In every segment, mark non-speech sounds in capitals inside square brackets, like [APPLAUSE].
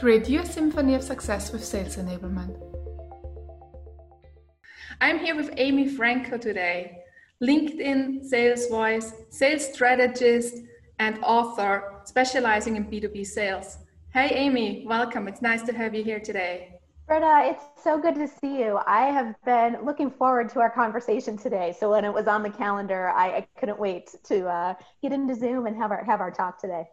Create your symphony of success with sales enablement. I'm here with Amy Franco today, LinkedIn sales voice, sales strategist, and author specializing in B2B sales. Hey, Amy, welcome. It's nice to have you here today. Britta, it's so good to see you. I have been looking forward to our conversation today. So when it was on the calendar, I, I couldn't wait to uh, get into Zoom and have our have our talk today.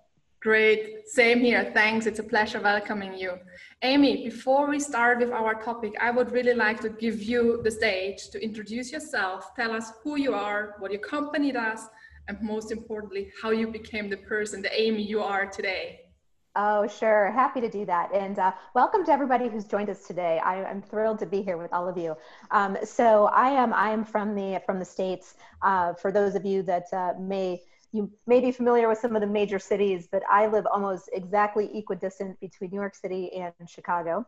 Great. Same here. Thanks. It's a pleasure welcoming you. Amy, before we start with our topic, I would really like to give you the stage to introduce yourself, tell us who you are, what your company does, and most importantly, how you became the person, the Amy you are today. Oh, sure. Happy to do that. And uh, welcome to everybody who's joined us today. I, am thrilled to be here with all of you. Um, so I am I am from the from the states. Uh, for those of you that uh, may you may be familiar with some of the major cities, but I live almost exactly equidistant between New York City and Chicago.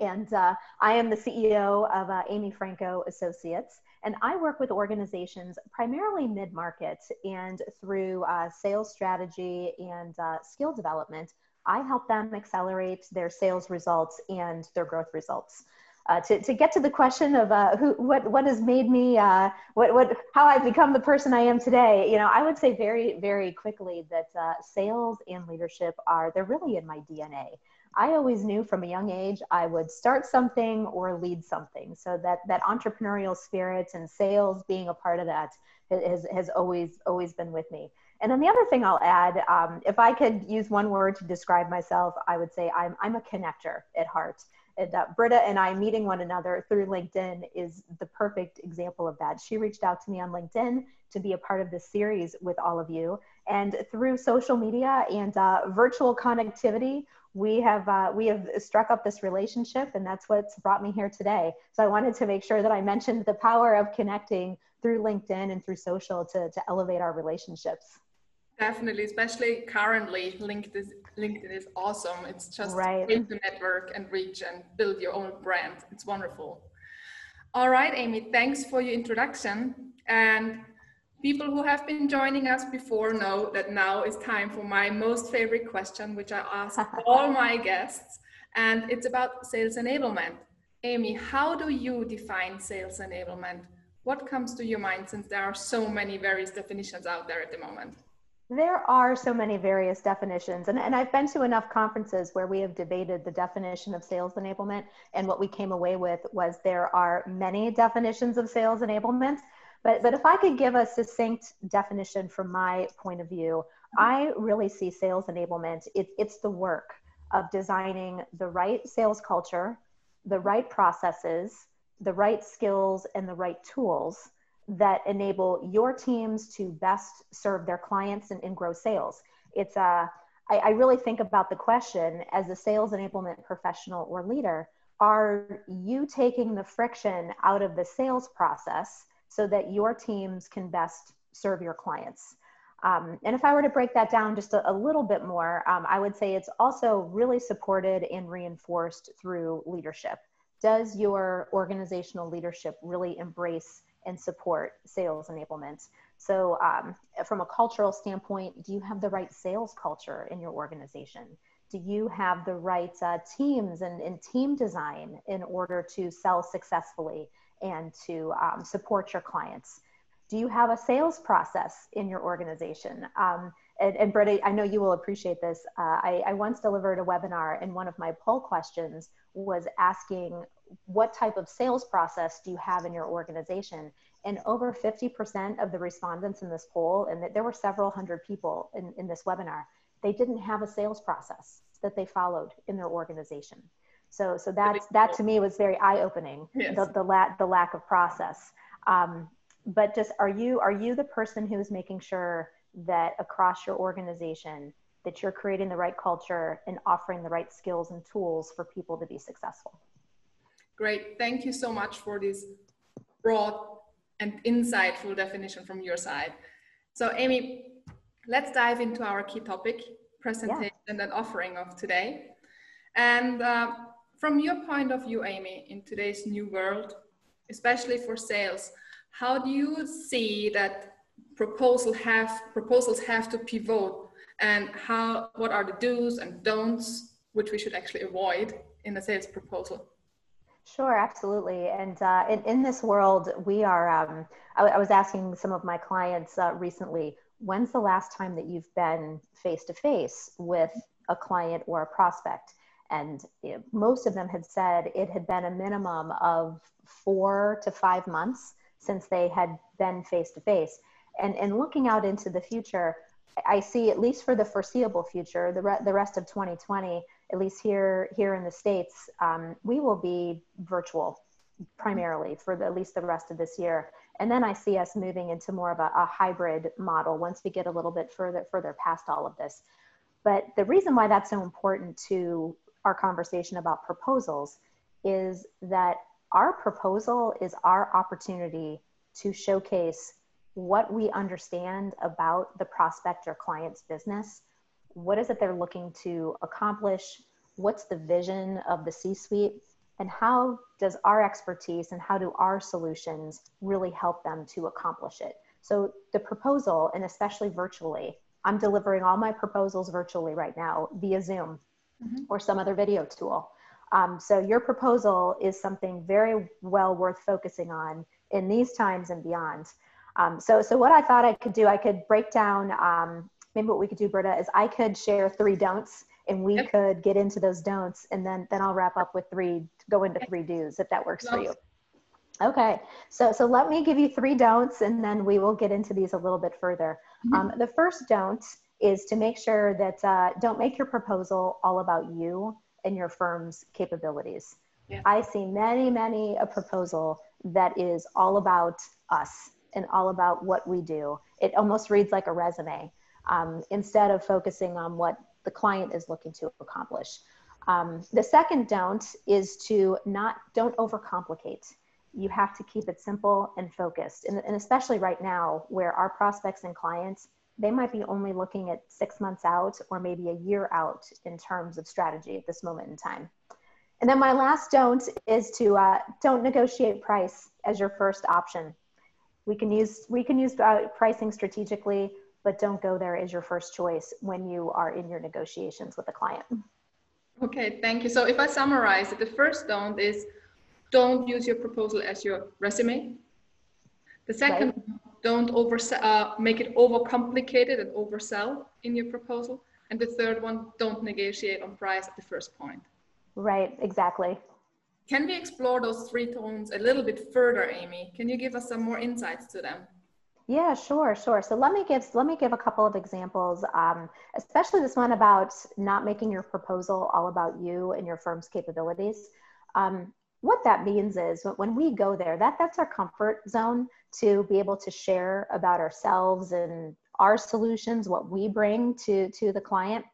And uh, I am the CEO of uh, Amy Franco Associates. And I work with organizations primarily mid market and through uh, sales strategy and uh, skill development. I help them accelerate their sales results and their growth results. Uh, to, to get to the question of uh, who, what, what has made me, uh, what, what, how I've become the person I am today, you know, I would say very, very quickly that uh, sales and leadership are, they're really in my DNA. I always knew from a young age I would start something or lead something. So that that entrepreneurial spirit and sales being a part of that has has always always been with me. And then the other thing I'll add, um, if I could use one word to describe myself, I would say I'm I'm a connector at heart. And uh, Britta and I meeting one another through LinkedIn is the perfect example of that. She reached out to me on LinkedIn to be a part of this series with all of you. And through social media and uh, virtual connectivity, we have uh, we have struck up this relationship and that's what's brought me here today so i wanted to make sure that i mentioned the power of connecting through linkedin and through social to, to elevate our relationships definitely especially currently linkedin linkedin is awesome it's just right to network and reach and build your own brand it's wonderful all right amy thanks for your introduction and People who have been joining us before know that now is time for my most favorite question, which I ask [LAUGHS] all my guests, and it's about sales enablement. Amy, how do you define sales enablement? What comes to your mind since there are so many various definitions out there at the moment? There are so many various definitions, and, and I've been to enough conferences where we have debated the definition of sales enablement, and what we came away with was there are many definitions of sales enablement but, but if I could give a succinct definition from my point of view, I really see sales enablement. It, it's the work of designing the right sales culture, the right processes, the right skills, and the right tools that enable your teams to best serve their clients and, and grow sales. It's a uh, I, I really think about the question as a sales enablement professional or leader are you taking the friction out of the sales process so that your teams can best serve your clients. Um, and if I were to break that down just a, a little bit more, um, I would say it's also really supported and reinforced through leadership. Does your organizational leadership really embrace and support sales enablement? So, um, from a cultural standpoint, do you have the right sales culture in your organization? Do you have the right uh, teams and, and team design in order to sell successfully and to um, support your clients. Do you have a sales process in your organization? Um, and, and Britta, I know you will appreciate this. Uh, I, I once delivered a webinar, and one of my poll questions was asking, What type of sales process do you have in your organization? And over 50% of the respondents in this poll, and there were several hundred people in, in this webinar, they didn't have a sales process that they followed in their organization. So, so that's, that to me was very eye opening, yes. the, the, la- the lack of process. Um, but just, are you, are you the person who's making sure that across your organization, that you're creating the right culture and offering the right skills and tools for people to be successful? Great. Thank you so much for this broad and insightful definition from your side. So, Amy, let's dive into our key topic presentation yeah. and offering of today. And uh, from your point of view, Amy, in today's new world, especially for sales, how do you see that proposal have proposals have to pivot and how what are the do's and don'ts which we should actually avoid in a sales proposal? Sure, absolutely. And uh, in, in this world, we are, um, I, I, was asking some of my clients uh, recently, when's the last time that you've been face to face with a client or a prospect? And you know, most of them had said it had been a minimum of four to five months since they had been face to face. And, and looking out into the future, I see at least for the foreseeable future, the, re- the rest of 2020, at least here here in the states, um, we will be virtual primarily for the, at least the rest of this year. And then I see us moving into more of a, a hybrid model once we get a little bit further further past all of this. But the reason why that's so important to our conversation about proposals is that our proposal is our opportunity to showcase what we understand about the prospect or client's business what is it they're looking to accomplish? What's the vision of the C suite? And how does our expertise and how do our solutions really help them to accomplish it? So, the proposal, and especially virtually, I'm delivering all my proposals virtually right now via Zoom mm-hmm. or some other video tool. Um, so, your proposal is something very well worth focusing on in these times and beyond. Um, so, so what I thought I could do, I could break down um, maybe what we could do, Britta, is I could share three don'ts and we yep. could get into those don'ts and then then I'll wrap up with three go into three do's if that works for you. Okay, so so let me give you three don'ts and then we will get into these a little bit further. Mm-hmm. Um, the first don't is to make sure that uh, don't make your proposal all about you and your firm's capabilities. Yeah. I see many, many a proposal that is all about us and all about what we do. It almost reads like a resume um, instead of focusing on what the client is looking to accomplish. Um, the second don't is to not don't overcomplicate. You have to keep it simple and focused, and, and especially right now where our prospects and clients they might be only looking at six months out or maybe a year out in terms of strategy at this moment in time. And then my last don't is to uh, don't negotiate price as your first option. We can use we can use uh, pricing strategically but don't go there as your first choice when you are in your negotiations with a client. Okay, thank you. So if I summarize it, the first don't is don't use your proposal as your resume. The second, right. don't over uh, make it overcomplicated and oversell in your proposal. And the third one, don't negotiate on price at the first point. Right, exactly. Can we explore those three tones a little bit further, Amy? Can you give us some more insights to them? Yeah, sure, sure. So let me give let me give a couple of examples, um, especially this one about not making your proposal all about you and your firm's capabilities. Um, what that means is when we go there, that that's our comfort zone to be able to share about ourselves and our solutions, what we bring to to the client.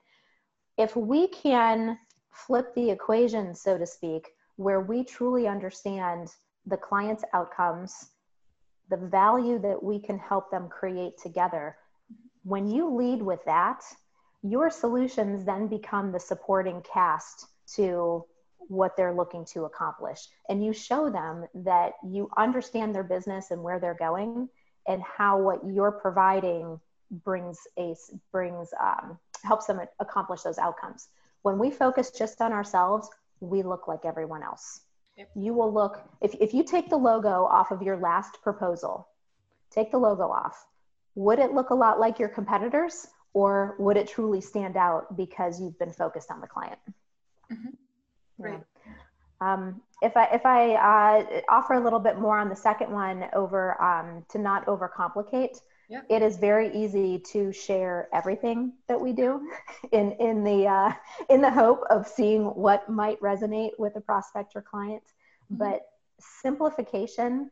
If we can flip the equation, so to speak, where we truly understand the client's outcomes the value that we can help them create together. When you lead with that, your solutions then become the supporting cast to what they're looking to accomplish. And you show them that you understand their business and where they're going and how what you're providing brings a brings um, helps them accomplish those outcomes. When we focus just on ourselves, we look like everyone else. Yep. You will look, if, if you take the logo off of your last proposal, take the logo off, would it look a lot like your competitors or would it truly stand out because you've been focused on the client? Mm-hmm. Right. Yeah. Um, if I if I uh, offer a little bit more on the second one over um, to not overcomplicate, yeah. it is very easy to share everything that we do [LAUGHS] in in the uh, in the hope of seeing what might resonate with a prospect or client mm-hmm. but simplification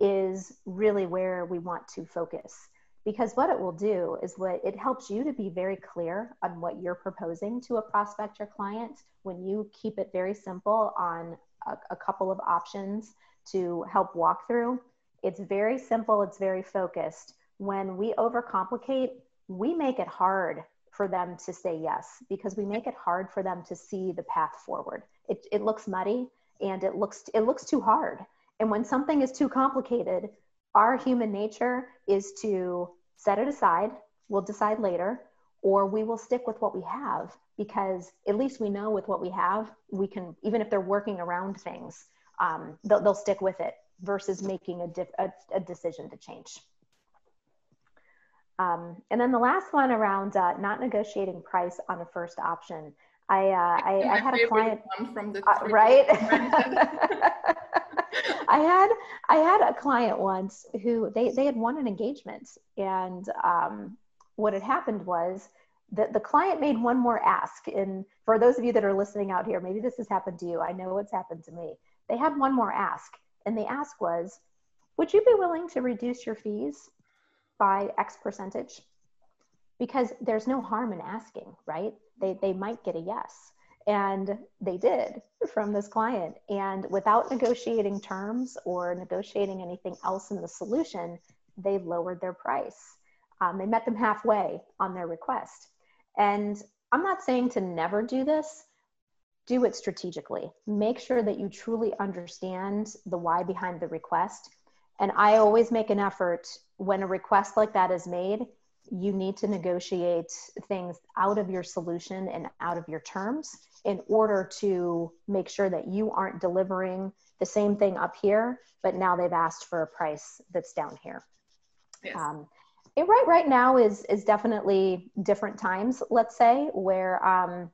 is really where we want to focus because what it will do is what it helps you to be very clear on what you're proposing to a prospect or client when you keep it very simple on a, a couple of options to help walk through it's very simple it's very focused when we overcomplicate, we make it hard for them to say yes because we make it hard for them to see the path forward. It, it looks muddy and it looks it looks too hard. And when something is too complicated, our human nature is to set it aside, we'll decide later, or we will stick with what we have because at least we know with what we have, we can, even if they're working around things, um, they'll, they'll stick with it versus making a, a, a decision to change. Um, and then the last one around uh, not negotiating price on a first option. I, uh, I, I, had a client from the uh, right. [LAUGHS] I had I had a client once who they they had won an engagement, and um, what had happened was that the client made one more ask. And for those of you that are listening out here, maybe this has happened to you. I know it's happened to me. They had one more ask, and the ask was, "Would you be willing to reduce your fees by X percentage?" Because there's no harm in asking, right? They they might get a yes. And they did from this client. And without negotiating terms or negotiating anything else in the solution, they lowered their price. Um, they met them halfway on their request. And I'm not saying to never do this, do it strategically. Make sure that you truly understand the why behind the request. And I always make an effort when a request like that is made, you need to negotiate things out of your solution and out of your terms in order to make sure that you aren't delivering the same thing up here, but now they've asked for a price that's down here. Yes. Um, it, right right now is is definitely different times. Let's say where um,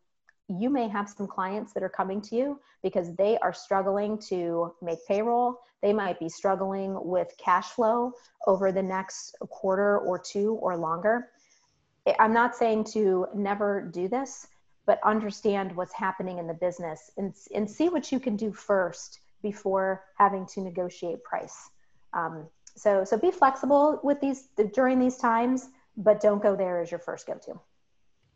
you may have some clients that are coming to you because they are struggling to make payroll. They might be struggling with cash flow over the next quarter or two or longer. I'm not saying to never do this, but understand what's happening in the business and, and see what you can do first before having to negotiate price. Um, so, so be flexible with these during these times, but don't go there as your first go-to.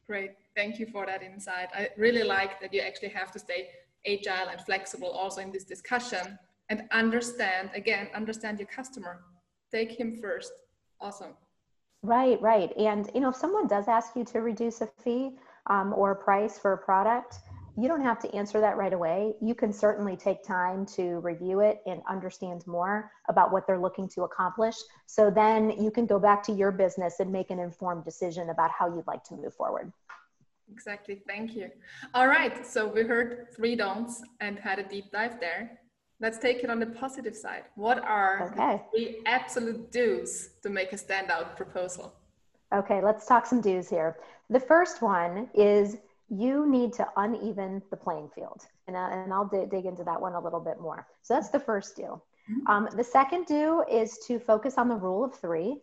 Great, thank you for that insight. I really like that you actually have to stay agile and flexible also in this discussion and understand again understand your customer take him first awesome right right and you know if someone does ask you to reduce a fee um, or a price for a product, you don't have to answer that right away. You can certainly take time to review it and understand more about what they're looking to accomplish. So then you can go back to your business and make an informed decision about how you'd like to move forward. Exactly. Thank you. All right. So we heard three don'ts and had a deep dive there. Let's take it on the positive side. What are okay. the absolute do's to make a standout proposal? Okay, let's talk some do's here. The first one is you need to uneven the playing field. And, uh, and I'll d- dig into that one a little bit more. So that's the first do. Mm-hmm. Um, the second do is to focus on the rule of three.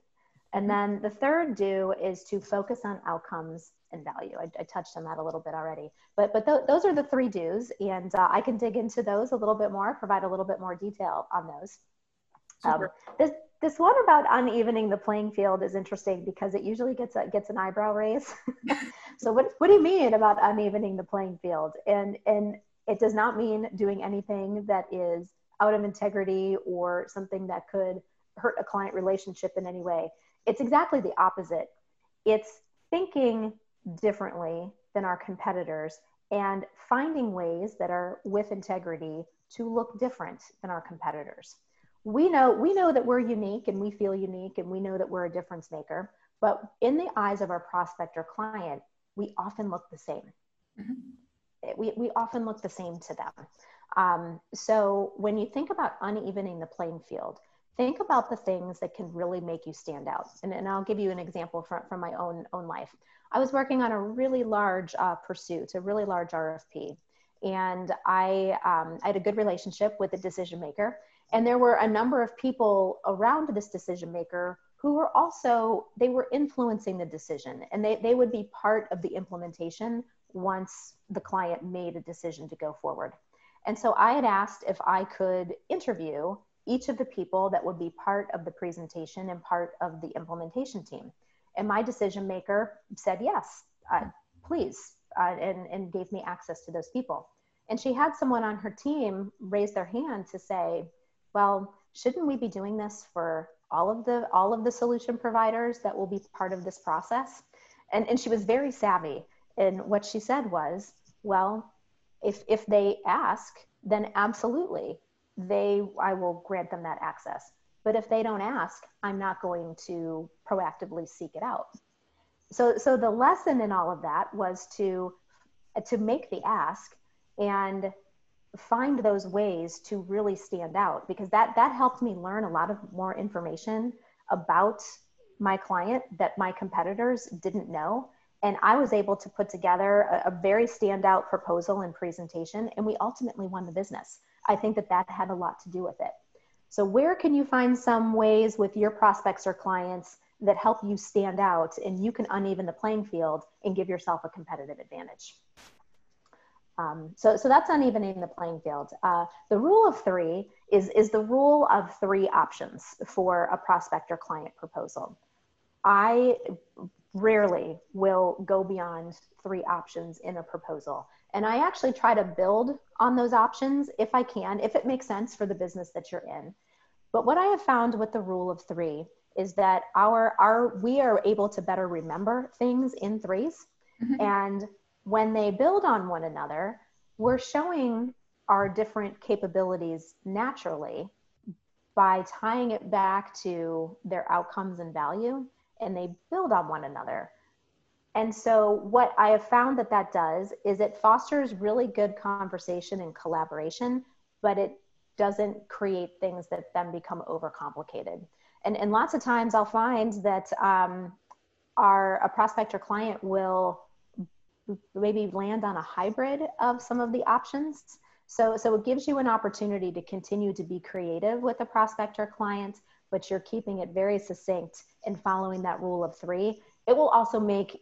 And mm-hmm. then the third do is to focus on outcomes and value. I, I touched on that a little bit already. But, but th- those are the three do's. And uh, I can dig into those a little bit more, provide a little bit more detail on those. Um, this, this one about unevening the playing field is interesting because it usually gets a, gets an eyebrow raise. [LAUGHS] so what what do you mean about unevening the playing field? And and it does not mean doing anything that is out of integrity or something that could hurt a client relationship in any way. It's exactly the opposite. It's thinking differently than our competitors and finding ways that are with integrity to look different than our competitors. We know we know that we're unique and we feel unique and we know that we're a difference maker but in the eyes of our prospect or client we often look the same. Mm-hmm. we, we often look the same to them. Um, so when you think about unevening the playing field think about the things that can really make you stand out. And, and i'll give you an example from, from my own own life i was working on a really large uh, pursuit a really large rfp and I, um, I had a good relationship with the decision maker. And there were a number of people around this decision maker who were also they were influencing the decision. And they, they would be part of the implementation once the client made a decision to go forward. And so i had asked if i could interview each of the people that would be part of the presentation and part of the implementation team and my decision maker said yes uh, please uh, and, and gave me access to those people and she had someone on her team raise their hand to say well, shouldn't we be doing this for all of the all of the solution providers that will be part of this process? And, and she was very savvy. And what she said was, well, if if they ask, then absolutely they I will grant them that access. But if they don't ask, I'm not going to proactively seek it out. so so the lesson in all of that was to to make the ask and find those ways to really stand out because that that helped me learn a lot of more information about my client that my competitors didn't know. And i was able to put together a, a, very standout proposal and presentation and we ultimately won the business. I think that that had a lot to do with it so where can you find some ways with your prospects or clients that help you stand out and you can uneven the playing field and give yourself a competitive advantage um, so, so that's unevening the playing field. Uh, the rule of three is, is the rule of three options for a prospect or client proposal. I rarely will go beyond three options in a proposal. And I actually try to build on those options if I can, if it makes sense for the business that you're in. But what I have found with the rule of three is that our, our we are able to better remember things in 3s mm-hmm. And when they build on one another, we're showing our different capabilities naturally by tying it back to their outcomes and value, and they build on one another. And so, what I have found that that does is it fosters really good conversation and collaboration, but it doesn't create things that then become overcomplicated. And, and lots of times I'll find that um, our a prospect or client will maybe land on a hybrid of some of the options. So, so it gives you an opportunity to continue to be creative with a prospect or client, but you're keeping it very succinct and following that rule of three. It will also make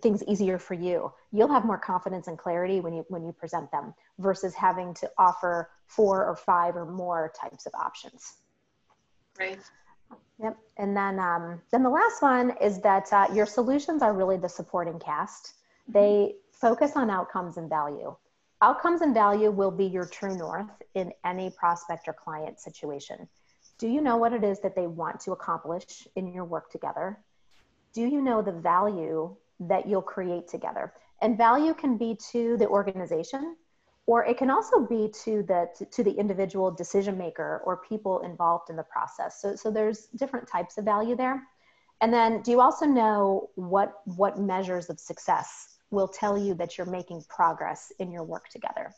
things easier for you. You'll have more confidence and clarity when you when you present them versus having to offer four or five or more types of options. Right. Yep. And then um, then the last one is that uh, your solutions are really the supporting cast. They focus on outcomes and value. Outcomes and value will be your true north in any prospect or client situation. Do you know what it is that they want to accomplish in your work together? Do you know the value that you'll create together? And value can be to the organization, or it can also be to the to, to, the individual decision maker or people involved in the process. So, so there's different types of value there. And then do you also know what what measures of success will tell you that you're making progress in your work together.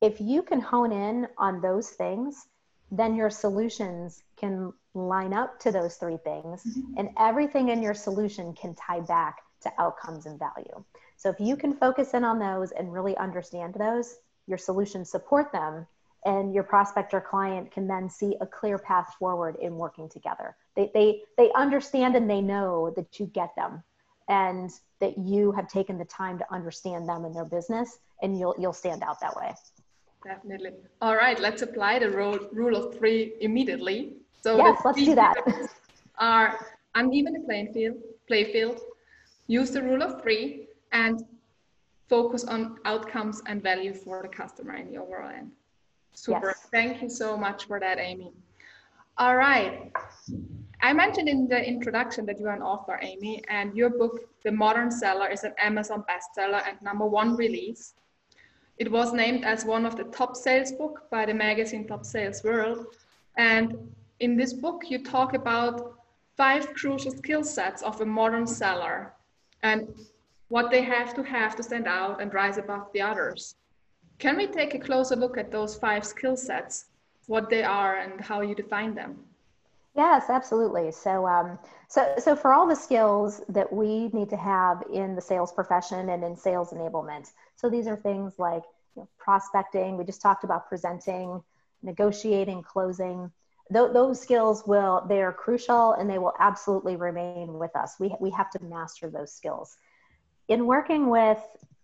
If you can hone in on those things, then your solutions can line up to those three things, mm-hmm. and everything in your solution can tie back to outcomes and value. So if you can focus in on those and really understand those, your solutions support them, and your prospect or client can then see a clear path forward in working together. They, they, they understand and they know that you get them and that you have taken the time to understand them and their business and you'll you'll stand out that way definitely. All right let's apply the rule, rule of three immediately. So yes let's do that. [LAUGHS] are uneven the playing field play field. Use the rule of three and focus on outcomes and value for the customer in the overall end. Super. Yes. thank you so much for that amy. All right. I mentioned in the introduction that you are an author, Amy, and your book, The Modern Seller, is an Amazon bestseller and number one release. It was named as one of the top sales book by the magazine Top Sales World. And in this book, you talk about five crucial skill sets of a modern seller and what they have to have to stand out and rise above the others. Can we take a closer look at those five skill sets, what they are and how you define them? Yes, absolutely. So, um, so, so for all the skills that we need to have in the sales profession and in sales enablement, so these are things like you know, prospecting. We just talked about presenting, negotiating, closing. Th- those skills will they are crucial and they will absolutely remain with us. We we have to master those skills. In working with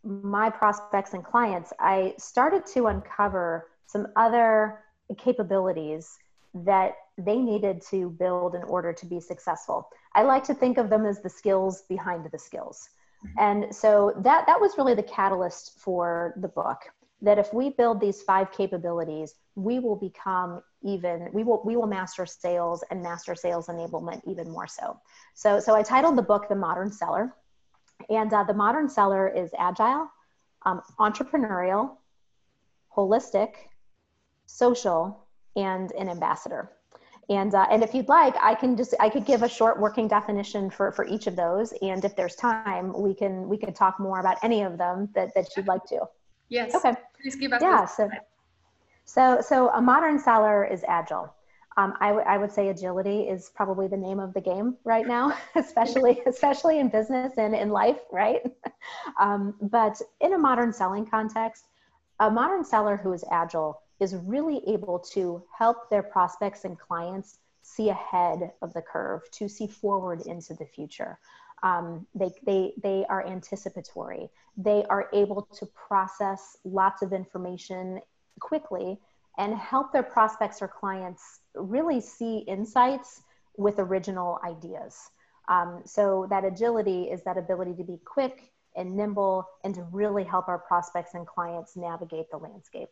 my prospects and clients, I started to uncover some other capabilities that they needed to build in order to be successful. I like to think of them as the skills behind the skills. Mm-hmm. And so that that was really the catalyst for the book that if we build these five capabilities, we will become even we will we will master sales and master sales enablement even more so. So so I titled the book The Modern Seller. And uh, the modern seller is agile, um, entrepreneurial, holistic, social, and an ambassador. And, uh, and if you'd like, I can just, I could give a short working definition for, for each of those. And if there's time, we can, we can talk more about any of them that, that you'd like to. Yes. Okay. Please give us. Yeah. So, so, so a modern seller is agile. Um, I, I would say agility is probably the name of the game right now, [LAUGHS] especially [LAUGHS] especially in business and in life, right? [LAUGHS] Um, but in a modern selling context, a modern seller who is agile is really able to help their prospects and clients see ahead of the curve, to see forward into the future. Um, they, they, they are anticipatory. They are able to process lots of information quickly and help their prospects or clients really see insights with original ideas. Um, so that agility is that ability to be quick and nimble and to really help our prospects and clients navigate the landscape.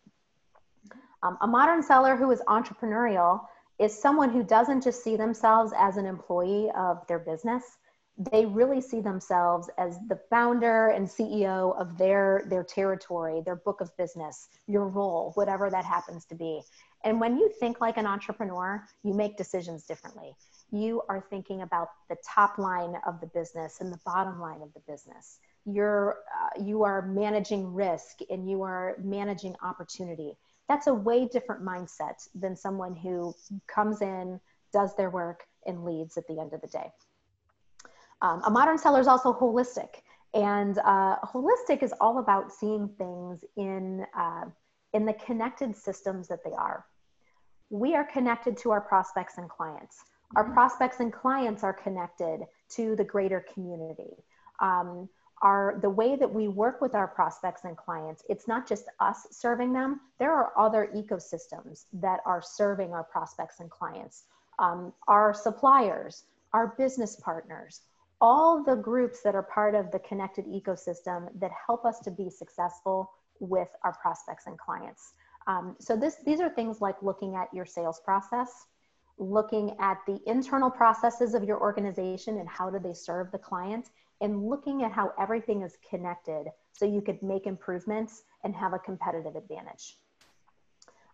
Um, a modern seller who is entrepreneurial is someone who doesn't just see themselves as an employee of their business. They really see themselves as the founder and CEO of their, their territory, their book of business, your role, whatever that happens to be. And when you think like an entrepreneur, you make decisions differently. You are thinking about the top line of the business and the bottom line of the business. You're, uh, you are managing risk and you are managing opportunity that's a way different mindset than someone who comes in, does their work, and leaves at the end of the day. Um, a modern seller is also holistic, and uh, holistic is all about seeing things in uh, in the connected systems that they are. We are connected to our prospects and clients. Our mm-hmm. prospects and clients are connected to the greater community. Um, our the way that we work with our prospects and clients it's not just us serving them. There are other ecosystems that are serving our prospects and clients. Um, our suppliers our business partners all the groups that are part of the connected ecosystem that help us to be successful with our prospects and clients. Um, so this these are things like looking at your sales process looking at the internal processes of your organization and how do they serve the client and looking at how everything is connected so you could make improvements and have a competitive advantage.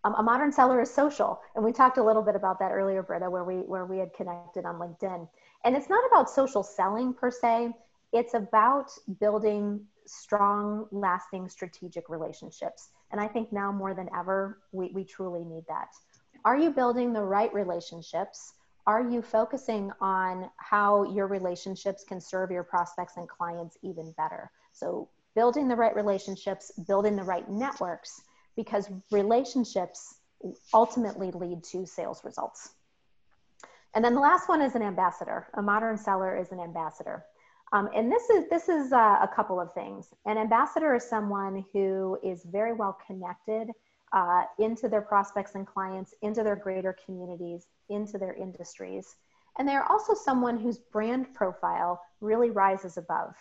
Um, a modern seller is social, and we talked a little bit about that earlier, Britta, where we where we had connected on LinkedIn. And it's not about social selling per se; it's about building strong, lasting, strategic relationships. And I think now more than ever, we, we truly need that. Are you building the right relationships? Are you focusing on how your relationships can serve your prospects and clients even better? So, building the right relationships, building the right networks, because relationships ultimately lead to sales results. And then the last one is an ambassador. A modern seller is an ambassador. Um, and this is this is uh, a couple of things. An ambassador is someone who is very well connected uh, into their prospects and clients, into their greater communities, into their industries. And they're also someone whose brand profile really rises above.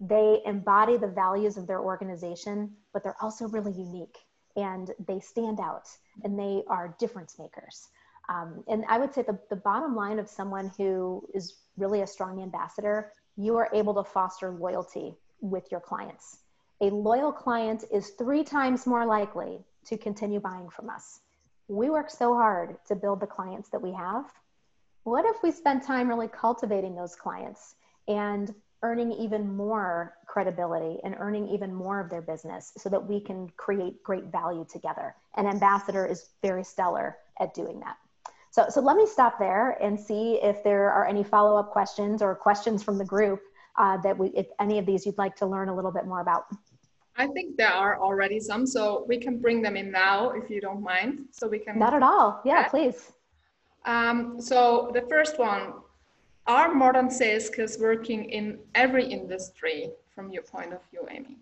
They embody the values of their organization, but they're also really unique and they stand out and they are difference makers. Um, and I would say the, the bottom line of someone who is really a strong ambassador, you are able to foster loyalty with your clients. A loyal client is three times more likely to continue buying from us. We work so hard to build the clients that we have. What if we spend time really cultivating those clients and earning even more credibility and earning even more of their business so that we can create great value together? An ambassador is very stellar at doing that. So, so let me stop there and see if there are any follow up questions or questions from the group uh, that we, if any of these you'd like to learn a little bit more about. I think there are already some, so we can bring them in now if you don't mind. So we can. Not at all. Yeah, please. Um, so the first one, are modern sales skills working in every industry from your point of view, Amy?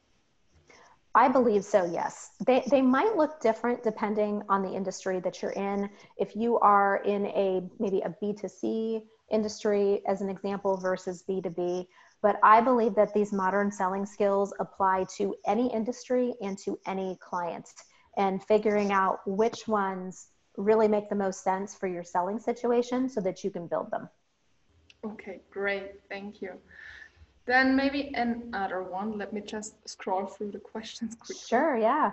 I believe so, yes. They, they might look different depending on the industry that you're in. If you are in a maybe a B2C industry, as an example, versus B2B, but I believe that these modern selling skills apply to any industry and to any client and figuring out which ones really make the most sense for your selling situation so that you can build them. Okay, great. Thank you. Then maybe another one. Let me just scroll through the questions quickly. Sure, yeah.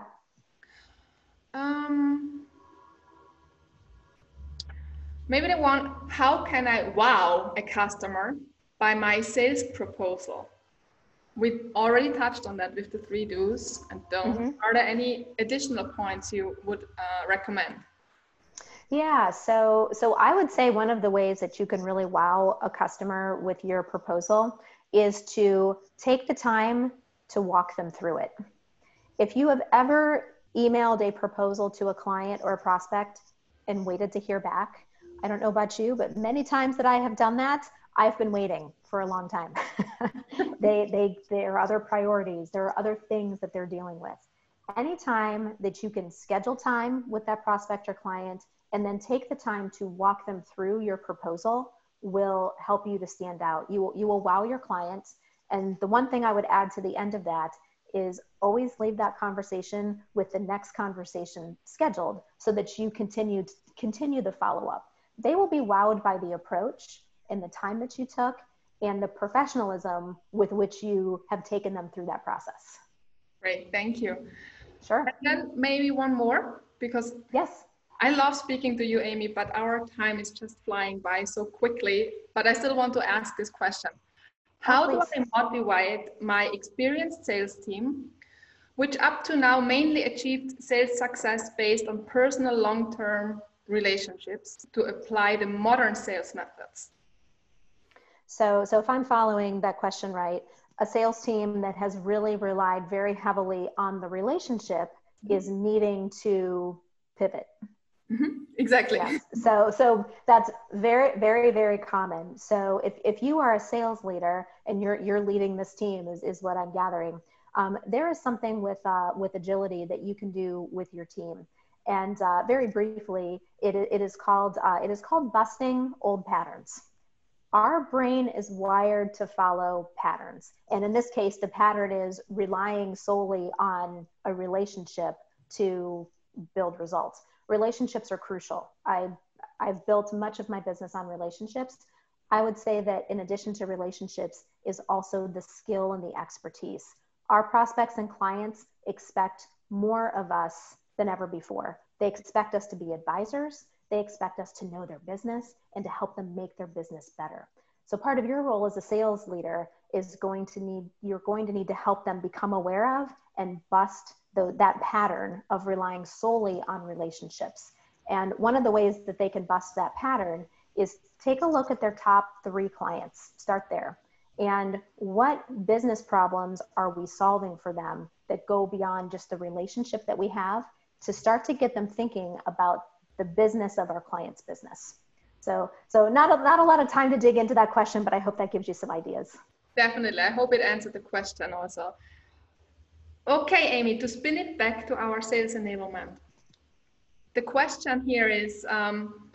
Um, maybe the one, how can I wow a customer by my sales proposal? We've already touched on that with the three do's and don'ts. Mm-hmm. Are there any additional points you would uh, recommend? Yeah, so so I would say one of the ways that you can really wow a customer with your proposal is to take the time to walk them through it. If you have ever emailed a proposal to a client or a prospect and waited to hear back, I don't know about you, but many times that I have done that, I've been waiting for a long time. [LAUGHS] they, they, there are other priorities. There are other things that they're dealing with. Anytime that you can schedule time with that prospect or client and then take the time to walk them through your proposal will help you to stand out. You will, you will wow your clients. And the one thing I would add to the end of that is always leave that conversation with the next conversation scheduled so that you continue continue the follow up. They will be wowed by the approach and the time that you took and the professionalism with which you have taken them through that process. Great, thank you. Sure. And then maybe one more because yes, I love speaking to you, Amy, but our time is just flying by so quickly. But I still want to ask this question. Oh, How oh, do I motivate my experienced sales team, which up to now mainly achieved sales success based on personal long-term relationships to apply the modern sales methods? So, so if I'm following that question right, a sales team that has really relied very heavily on the relationship mm-hmm. is needing to pivot. Mm-hmm. Exactly. Yes. So, so that's very, very, very common. So, if, if you are a sales leader and you're you're leading this team, is, is what I'm gathering. Um, there is something with uh, with agility that you can do with your team. And uh, very briefly, it, it is called uh, it is called busting old patterns. Our brain is wired to follow patterns, and in this case, the pattern is relying solely on a relationship to build results relationships are crucial. I, I've built much of my business on relationships. I would say that in addition to relationships is also the skill and the expertise. Our prospects and clients expect more of us than ever before. They expect us to be advisors. They expect us to know their business and to help them make their business better. So part of your role as a sales leader is going to need, you're going to need to help them become aware of and bust the, that pattern of relying solely on relationships. And one of the ways that they can bust that pattern is take a look at their top three clients, start there. And what business problems are we solving for them that go beyond just the relationship that we have to start to get them thinking about the business of our client's business? So, so not a, not a lot of time to dig into that question, but I hope that gives you some ideas. Definitely. I hope it answered the question also. Okay, Amy, to spin it back to our sales enablement. The question here is um,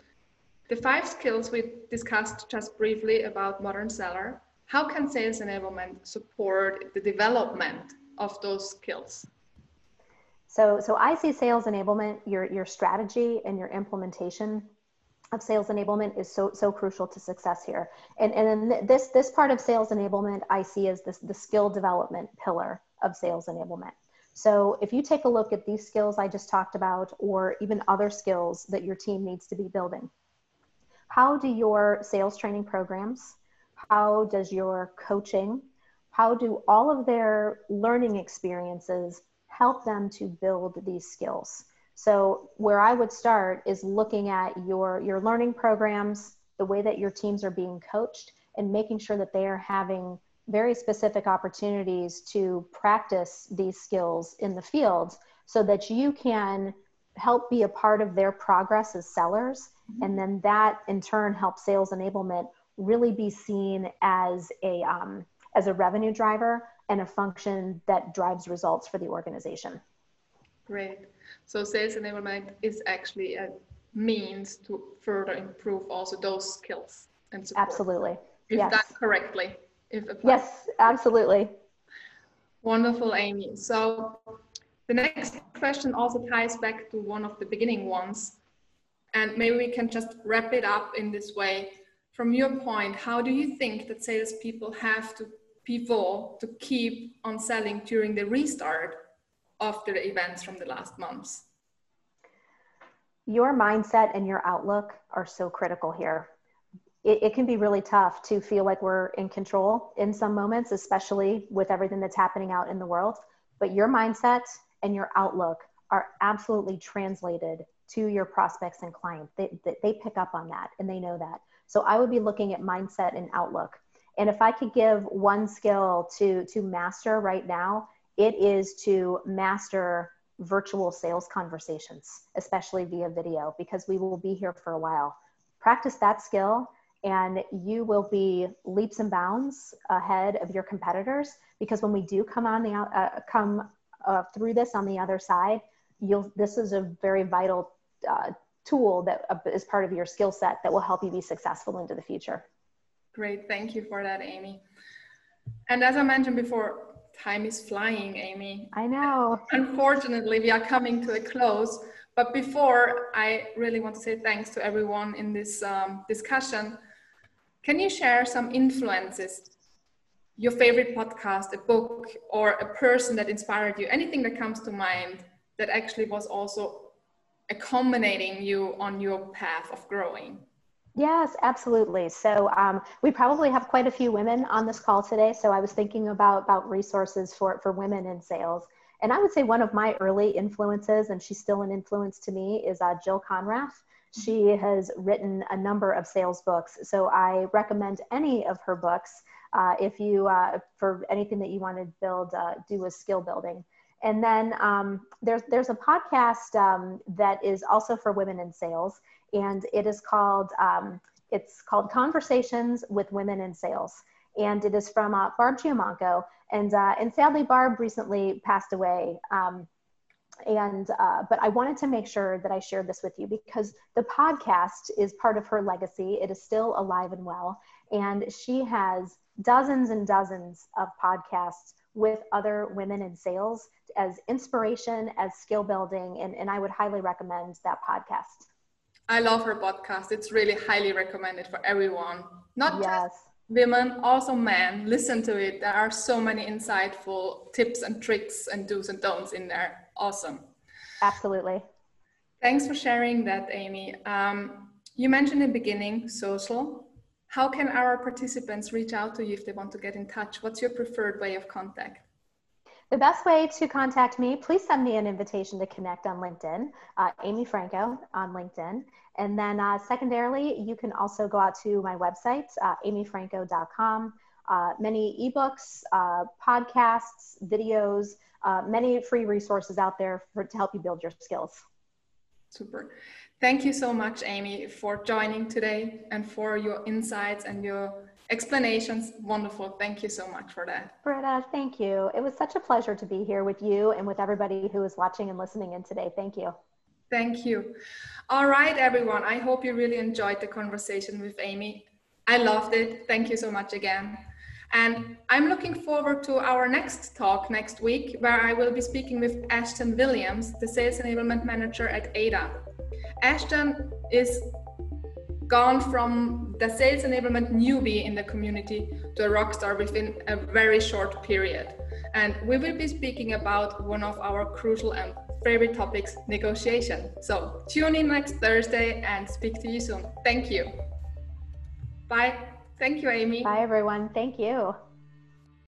the five skills we discussed just briefly about modern seller. How can sales enablement support the development of those skills? So, so I see sales enablement, your, your strategy and your implementation of sales enablement is so so crucial to success here. And and then this this part of sales enablement I see as this the skill development pillar of sales enablement. So if you take a look at these skills I just talked about, or even other skills that your team needs to be building, how do your sales training programs, how does your coaching, how do all of their learning experiences help them to build these skills? So where I would start is looking at your, your learning programs, the way that your teams are being coached, and making sure that they are having very specific opportunities to practice these skills in the field so that you can help be a part of their progress as sellers mm-hmm. and then that in turn helps sales enablement really be seen as a um, as a revenue driver and a function that drives results for the organization great so sales enablement is actually a means to further improve also those skills and support. absolutely if yes. done correctly if applied. Yes, absolutely. Wonderful, Amy. So the next question also ties back to one of the beginning ones. And maybe we can just wrap it up in this way. From your point, how do you think that salespeople have to pivot to keep on selling during the restart after the events from the last months? your mindset and your outlook are so critical here. It, it, can be really tough to feel like we're in control in some moments, especially with everything that's happening out in the world. But your mindset and your outlook are absolutely translated to your prospects and clients. They, they, they pick up on that and they know that. So I would be looking at mindset and outlook. And if I could give one skill to, to master right now, it is to master virtual sales conversations, especially via video, because we will be here for a while. Practice that skill and you will be leaps and bounds ahead of your competitors because when we do come on the uh, come uh, through this on the other side you'll this is a very vital uh, tool that uh, is part of your skill set that will help you be successful into the future great thank you for that amy and as i mentioned before time is flying, Amy. I know. Unfortunately, we are coming to a close. But before, I really want to say thanks to everyone in this um, discussion. Can you share some influences? Your favorite podcast, a book, or a person that inspired you? Anything that comes to mind that actually was also accommodating you on your path of growing? Yes, absolutely. So um, we probably have quite a few women on this call today. So I was thinking about about resources for for women in sales, and I would say one of my early influences, and she's still an influence to me, is uh, Jill Konrath. She has written a number of sales books, so I recommend any of her books uh, if you uh, for anything that you want to build, uh, do with skill building. And then um, there's there's a podcast um, that is also for women in sales and it is called um, it's called Conversations with Women in Sales, and it is from uh, Barb Giamanco. And uh, and sadly, Barb recently passed away. Um, and uh, but I wanted to make sure that I shared this with you because the podcast is part of her legacy. It is still alive and well, and she has dozens and dozens of podcasts with other women in sales as inspiration, as skill building, and, and I would highly recommend that podcast. I love her podcast. It's really highly recommended for everyone, not yes. just women, also men. Listen to it. There are so many insightful tips and tricks and do's and don'ts in there. Awesome. Absolutely. Thanks for sharing that, Amy. Um, you mentioned in the beginning social. How can our participants reach out to you if they want to get in touch? What's your preferred way of contact? The best way to contact me, please send me an invitation to connect on LinkedIn, uh, Amy Franco on LinkedIn. And then uh, secondarily, you can also go out to my website, uh, amyfranco.com. Uh, many ebooks, uh, podcasts, videos, uh, many free resources out there for, to help you build your skills. Super. Thank you so much, Amy, for joining today and for your insights and your explanations. Wonderful. Thank you so much for that. Britta, thank you. It was such a pleasure to be here with you and with everybody who is watching and listening in today. Thank you. Thank you. All right, everyone. I hope you really enjoyed the conversation with Amy. I loved it. Thank you so much again. And I'm looking forward to our next talk next week, where I will be speaking with Ashton Williams, the Sales Enablement Manager at Ada. Ashton is gone from the sales enablement newbie in the community to a rock star within a very short period. And we will be speaking about one of our crucial and favorite topics, negotiation. So tune in next Thursday and speak to you soon. Thank you. Bye. Thank you, Amy. Bye, everyone. Thank you.